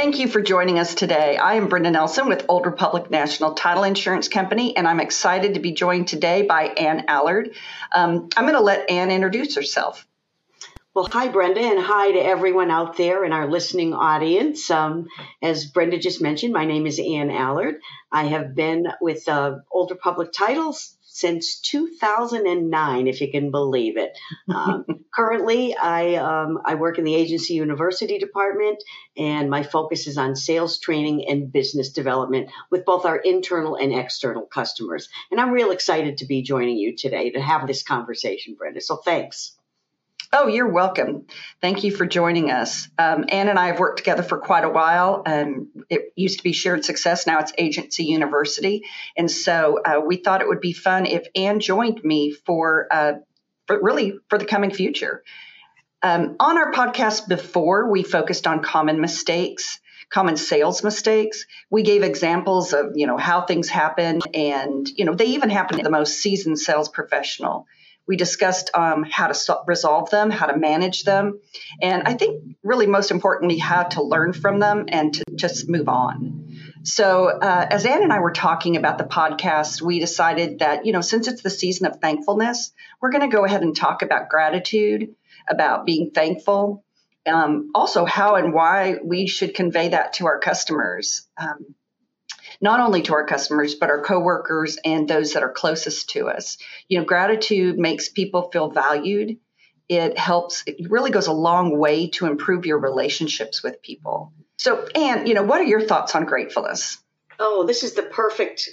Thank you for joining us today. I am Brenda Nelson with Old Republic National Title Insurance Company, and I'm excited to be joined today by Ann Allard. Um, I'm going to let Ann introduce herself. Well, hi, Brenda, and hi to everyone out there in our listening audience. Um, as Brenda just mentioned, my name is Ann Allard. I have been with uh, Old Republic Titles since 2009, if you can believe it. Um, currently, I um, I work in the agency university department, and my focus is on sales training and business development with both our internal and external customers. And I'm real excited to be joining you today to have this conversation, Brenda. So thanks. Oh, you're welcome. Thank you for joining us. Um, Ann and I have worked together for quite a while. Um, it used to be Shared Success, now it's Agency University. And so uh, we thought it would be fun if Ann joined me for, uh, for really for the coming future. Um, on our podcast before, we focused on common mistakes common sales mistakes. We gave examples of, you know, how things happen and, you know, they even happen to the most seasoned sales professional. We discussed um, how to so- resolve them, how to manage them, and I think really most importantly, how to learn from them and to just move on. So, uh, as Ann and I were talking about the podcast, we decided that, you know, since it's the season of thankfulness, we're going to go ahead and talk about gratitude, about being thankful, um, also how and why we should convey that to our customers. Um, not only to our customers, but our coworkers and those that are closest to us. You know, gratitude makes people feel valued. It helps, it really goes a long way to improve your relationships with people. So, Ann, you know, what are your thoughts on gratefulness? Oh, this is the perfect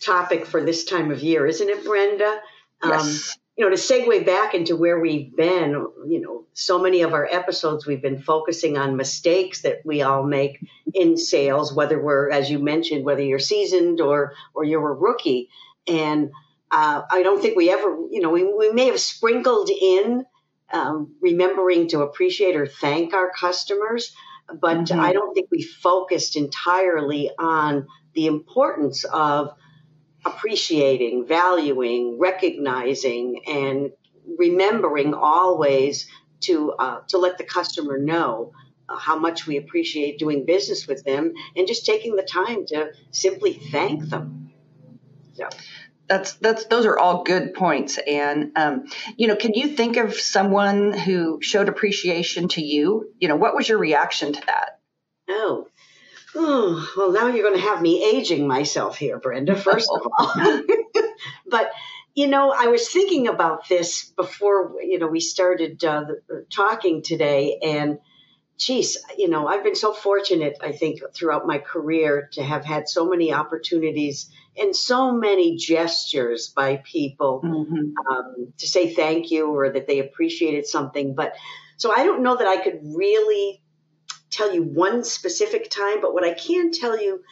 topic for this time of year, isn't it, Brenda? Yes. Um, you know, to segue back into where we've been, you know, so many of our episodes we've been focusing on mistakes that we all make in sales, whether we're, as you mentioned, whether you're seasoned or or you're a rookie. And uh, I don't think we ever, you know, we, we may have sprinkled in um, remembering to appreciate or thank our customers, but mm-hmm. I don't think we focused entirely on the importance of appreciating, valuing, recognizing, and remembering always to uh, to let the customer know uh, how much we appreciate doing business with them, and just taking the time to simply thank them. So. That's that's those are all good points, and um, you know, can you think of someone who showed appreciation to you? You know, what was your reaction to that? Oh, Oh, well, now you're going to have me aging myself here, Brenda, first of all. but, you know, I was thinking about this before, you know, we started uh, talking today. And, geez, you know, I've been so fortunate, I think, throughout my career to have had so many opportunities and so many gestures by people mm-hmm. um, to say thank you or that they appreciated something. But so I don't know that I could really tell you one specific time, but what I can tell you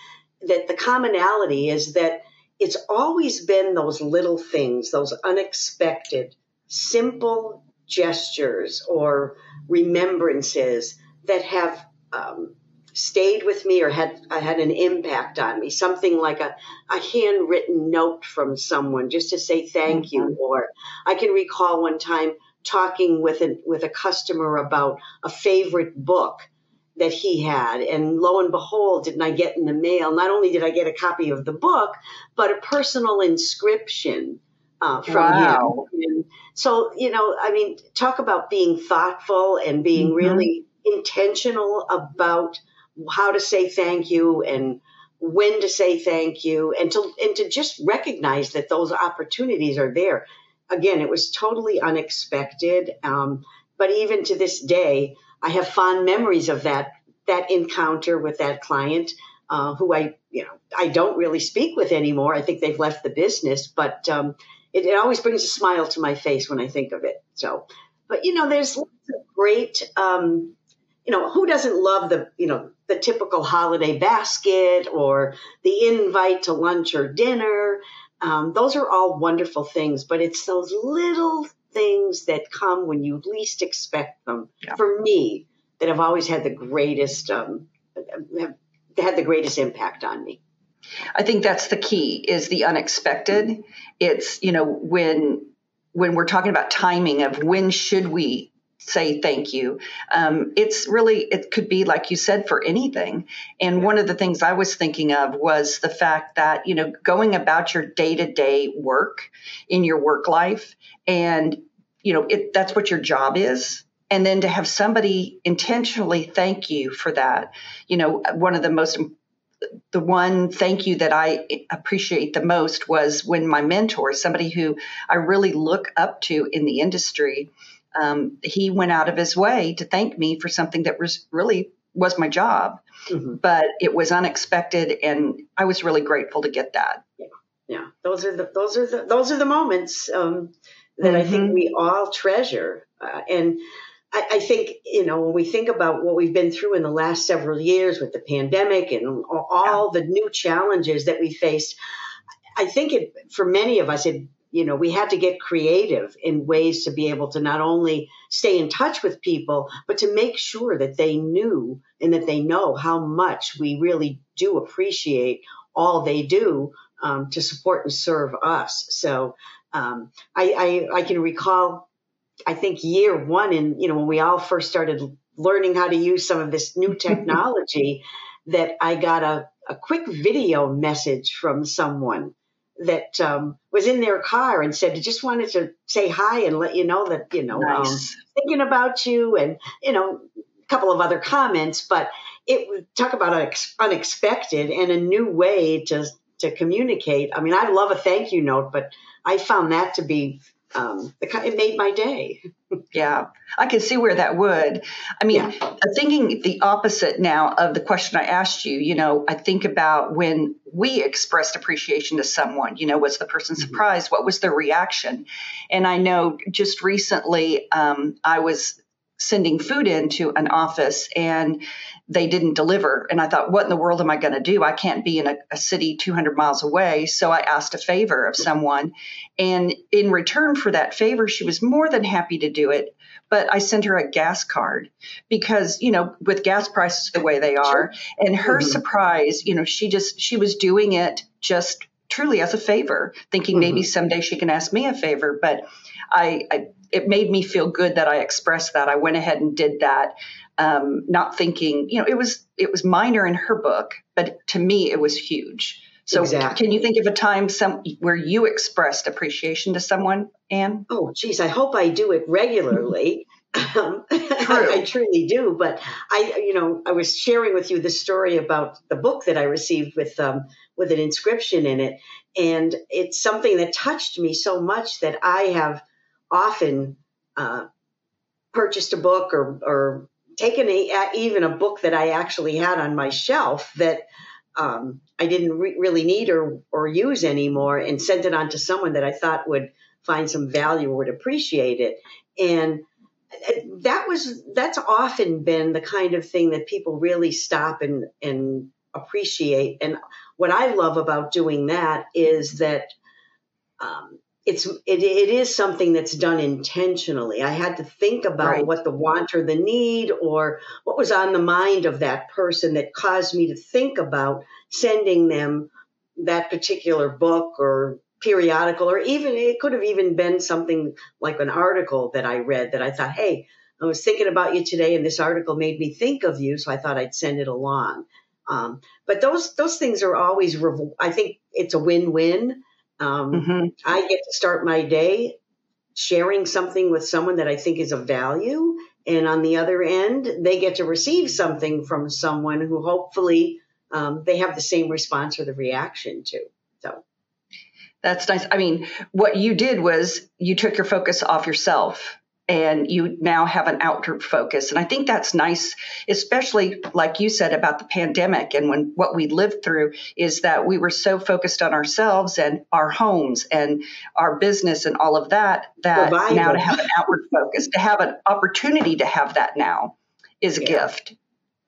that the commonality is that it's always been those little things, those unexpected, simple gestures or remembrances that have um, stayed with me or had had an impact on me. Something like a, a handwritten note from someone just to say thank you. Mm-hmm. Or I can recall one time talking with a with a customer about a favorite book that he had. And lo and behold, didn't I get in the mail? Not only did I get a copy of the book, but a personal inscription uh, from wow. him. And so, you know, I mean, talk about being thoughtful and being mm-hmm. really intentional about how to say thank you and when to say thank you and to and to just recognize that those opportunities are there. Again, it was totally unexpected. Um, but even to this day, I have fond memories of that that encounter with that client, uh, who I you know I don't really speak with anymore. I think they've left the business, but um, it, it, always brings a smile to my face when I think of it. So, but you know, there's lots of great. Um, you know, who doesn't love the you know the typical holiday basket or the invite to lunch or dinner? Um, those are all wonderful things, but it's those little things that come when you least expect them. Yeah. For me, that have always had the greatest um, have had the greatest impact on me. I think that's the key is the unexpected. It's you know when when we're talking about timing of when should we say thank you. Um, it's really, it could be like you said for anything. And one of the things I was thinking of was the fact that, you know, going about your day to day work in your work life and, you know, it, that's what your job is. And then to have somebody intentionally thank you for that. You know, one of the most the one thank you that I appreciate the most was when my mentor, somebody who I really look up to in the industry, um, he went out of his way to thank me for something that was really was my job, mm-hmm. but it was unexpected, and I was really grateful to get that. Yeah, yeah. Those are the those are the those are the moments um, that mm-hmm. I think mm-hmm. we all treasure, uh, and I, I, think, you know, when we think about what we've been through in the last several years with the pandemic and all the new challenges that we faced, I think it, for many of us, it, you know, we had to get creative in ways to be able to not only stay in touch with people, but to make sure that they knew and that they know how much we really do appreciate all they do um, to support and serve us. So um, I, I, I can recall I think year one in, you know, when we all first started learning how to use some of this new technology, that I got a, a quick video message from someone that um, was in their car and said, I just wanted to say hi and let you know that, you know, um, nice. um, thinking about you and, you know, a couple of other comments, but it would talk about unexpected and a new way to, to communicate. I mean, I love a thank you note, but I found that to be um, it made my day. yeah, I can see where that would. I mean, yeah. thinking the opposite now of the question I asked you, you know, I think about when we expressed appreciation to someone, you know, was the person mm-hmm. surprised? What was their reaction? And I know just recently um, I was sending food into an office and they didn't deliver. And I thought, what in the world am I going to do? I can't be in a, a, city 200 miles away. So I asked a favor of someone. And in return for that favor, she was more than happy to do it. But I sent her a gas card because, you know, with gas prices the way they are, and her mm-hmm. surprise, you know, she just, she was doing it just truly as a favor, thinking mm-hmm. maybe someday she can ask me a favor. But I, I it made me feel good that I expressed that. I went ahead and did that, um, not thinking, you know, it was it was minor in her book, but to me it was huge. So, exactly. can you think of a time some where you expressed appreciation to someone, Ann? Oh, geez, I hope I do it regularly. um, I, I, truly do, but I, you know, I was sharing with you the story about the book that I received with um, with an inscription in it, and it's something that touched me so much that I have often uh, purchased a book or, or taken a, even a book that I actually had on my shelf that um, I didn't re- really need or, or use anymore and sent it on to someone that I thought would find some value or would appreciate it. And that was that's often been the kind of thing that people really stop and and appreciate. And what I love about doing that is that um, it's it, it is something that's done intentionally. I had to think about right. what the want or the need or what was on the mind of that person that caused me to think about sending them that particular book or periodical or even it could have even been something like an article that I read that I thought, hey, I was thinking about you today and this article made me think of you, so I thought I'd send it along. Um, but those those things are always, I think it's a win-win um, mm-hmm. I get to start my day sharing something with someone that I think is of value. And on the other end, they get to receive something from someone who hopefully um, they have the same response or the reaction to. So that's nice. I mean, what you did was you took your focus off yourself and you now have an outward focus. And I think that's nice, especially like you said about the pandemic and when what we lived through is that we were so focused on ourselves and our homes and our business and all of that, that Survival. now to have an outward focus, to have an opportunity to have that now is a yeah. gift.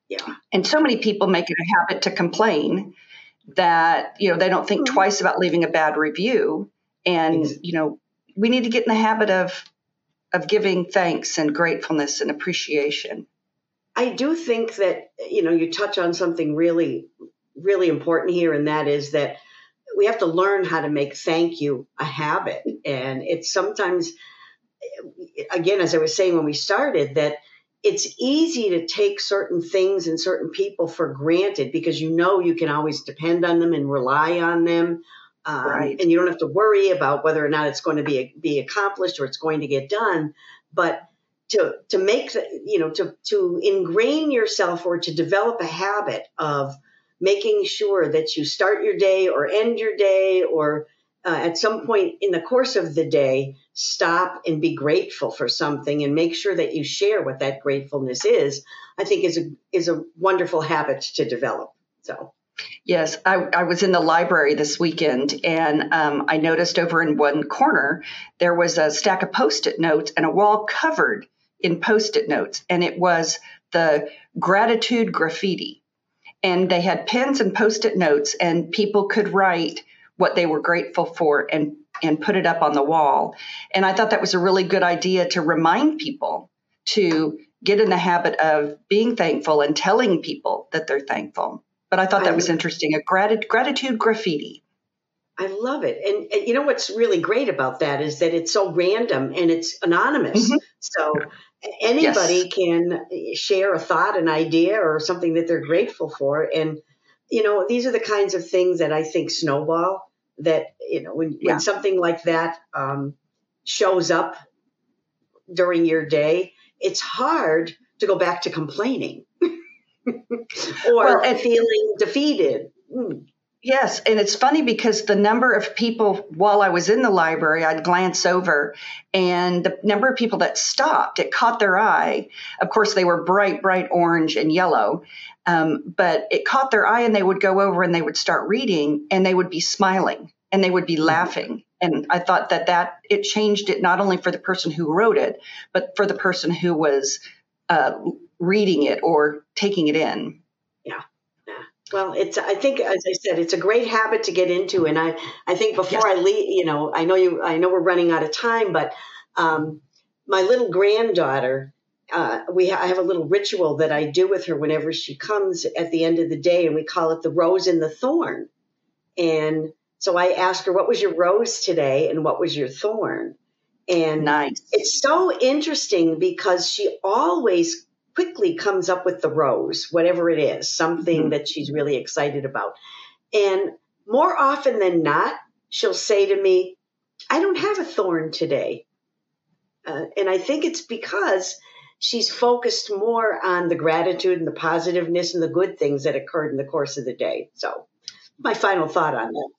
Yeah. And so many people make it a habit to complain that, you know, they don't think mm-hmm. twice about leaving a bad review. And, you know, we need to get in the habit of of giving thanks and gratefulness and appreciation. I do think that, you know, you touch on something really, really important here, and that is that we have to learn how to make thank you a habit. And it's sometimes again, as I was saying when we started, that it's easy to take certain things and certain people for granted because you know you can always depend on them and rely on them. Um, right. And you don't have to worry about whether or not it's going to be be accomplished or it's going to get done. But to to make the, you know to to ingrain yourself or to develop a habit of making sure that you start your day or end your day or uh, at some point in the course of the day stop and be grateful for something and make sure that you share what that gratefulness is i think is a is a wonderful habit to develop so Yes, I, I, was in the library this weekend and um, I noticed over in one corner there was a stack of post it notes and a wall covered in post it notes. And it was the gratitude graffiti. And they had pens and post it notes, and people could write what they were grateful for and, and put it up on the wall. And I thought that was a really good idea to remind people to get in the habit of being thankful and telling people that they're thankful. But I thought that was interesting a gratitude, gratitude graffiti. I love it. And, and, you know what's really great about that is that it's so random and it's anonymous. Mm-hmm. So anybody yes. can share a thought, an idea, or something that they're grateful for. And, you know, these are the kinds of things that I think snowball that, you know, when, yeah. when something like that um, shows up during your day, it's hard to go back to complaining or well, feeling defeated. Mm. Yes, and it's funny because the number of people while I was in the library, I'd glance over and the number of people that stopped, it caught their eye. Of course, they were bright, bright orange and yellow, um, but it caught their eye and they would go over and they would start reading and they would be smiling and they would be laughing. And I thought that that it changed it not only for the person who wrote it, but for the person who was uh, reading it or taking it in. Yeah. Well, it's I think as I said, it's a great habit to get into, and I I think before yes. I leave, you know, I know you, I know we're running out of time, but um, my little granddaughter, uh, we ha- I have a little ritual that I do with her whenever she comes at the end of the day, and we call it the rose and the thorn, and so I ask her, "What was your rose today, and what was your thorn?" And nice. it's so interesting because she always quickly comes up with the rose, whatever it is, something mm-hmm. that she's really excited about. And more often than not, she'll say to me, I don't have a thorn today. Uh, and I think it's because she's focused more on the gratitude and the positiveness and the good things that occurred in the course of the day. So, my final thought on that.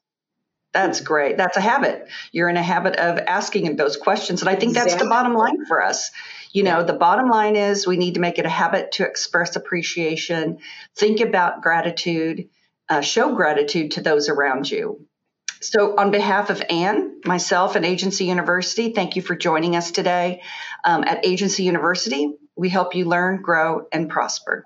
That's great. That's a habit. You're in a habit of asking those questions. And I think exactly. that's the bottom line for us. You know, the bottom line is we need to make it a habit to express appreciation, think about gratitude, uh, show gratitude to those around you. So, on behalf of Ann, myself, and Agency University, thank you for joining us today. Um, at Agency University, we help you learn, grow, and prosper.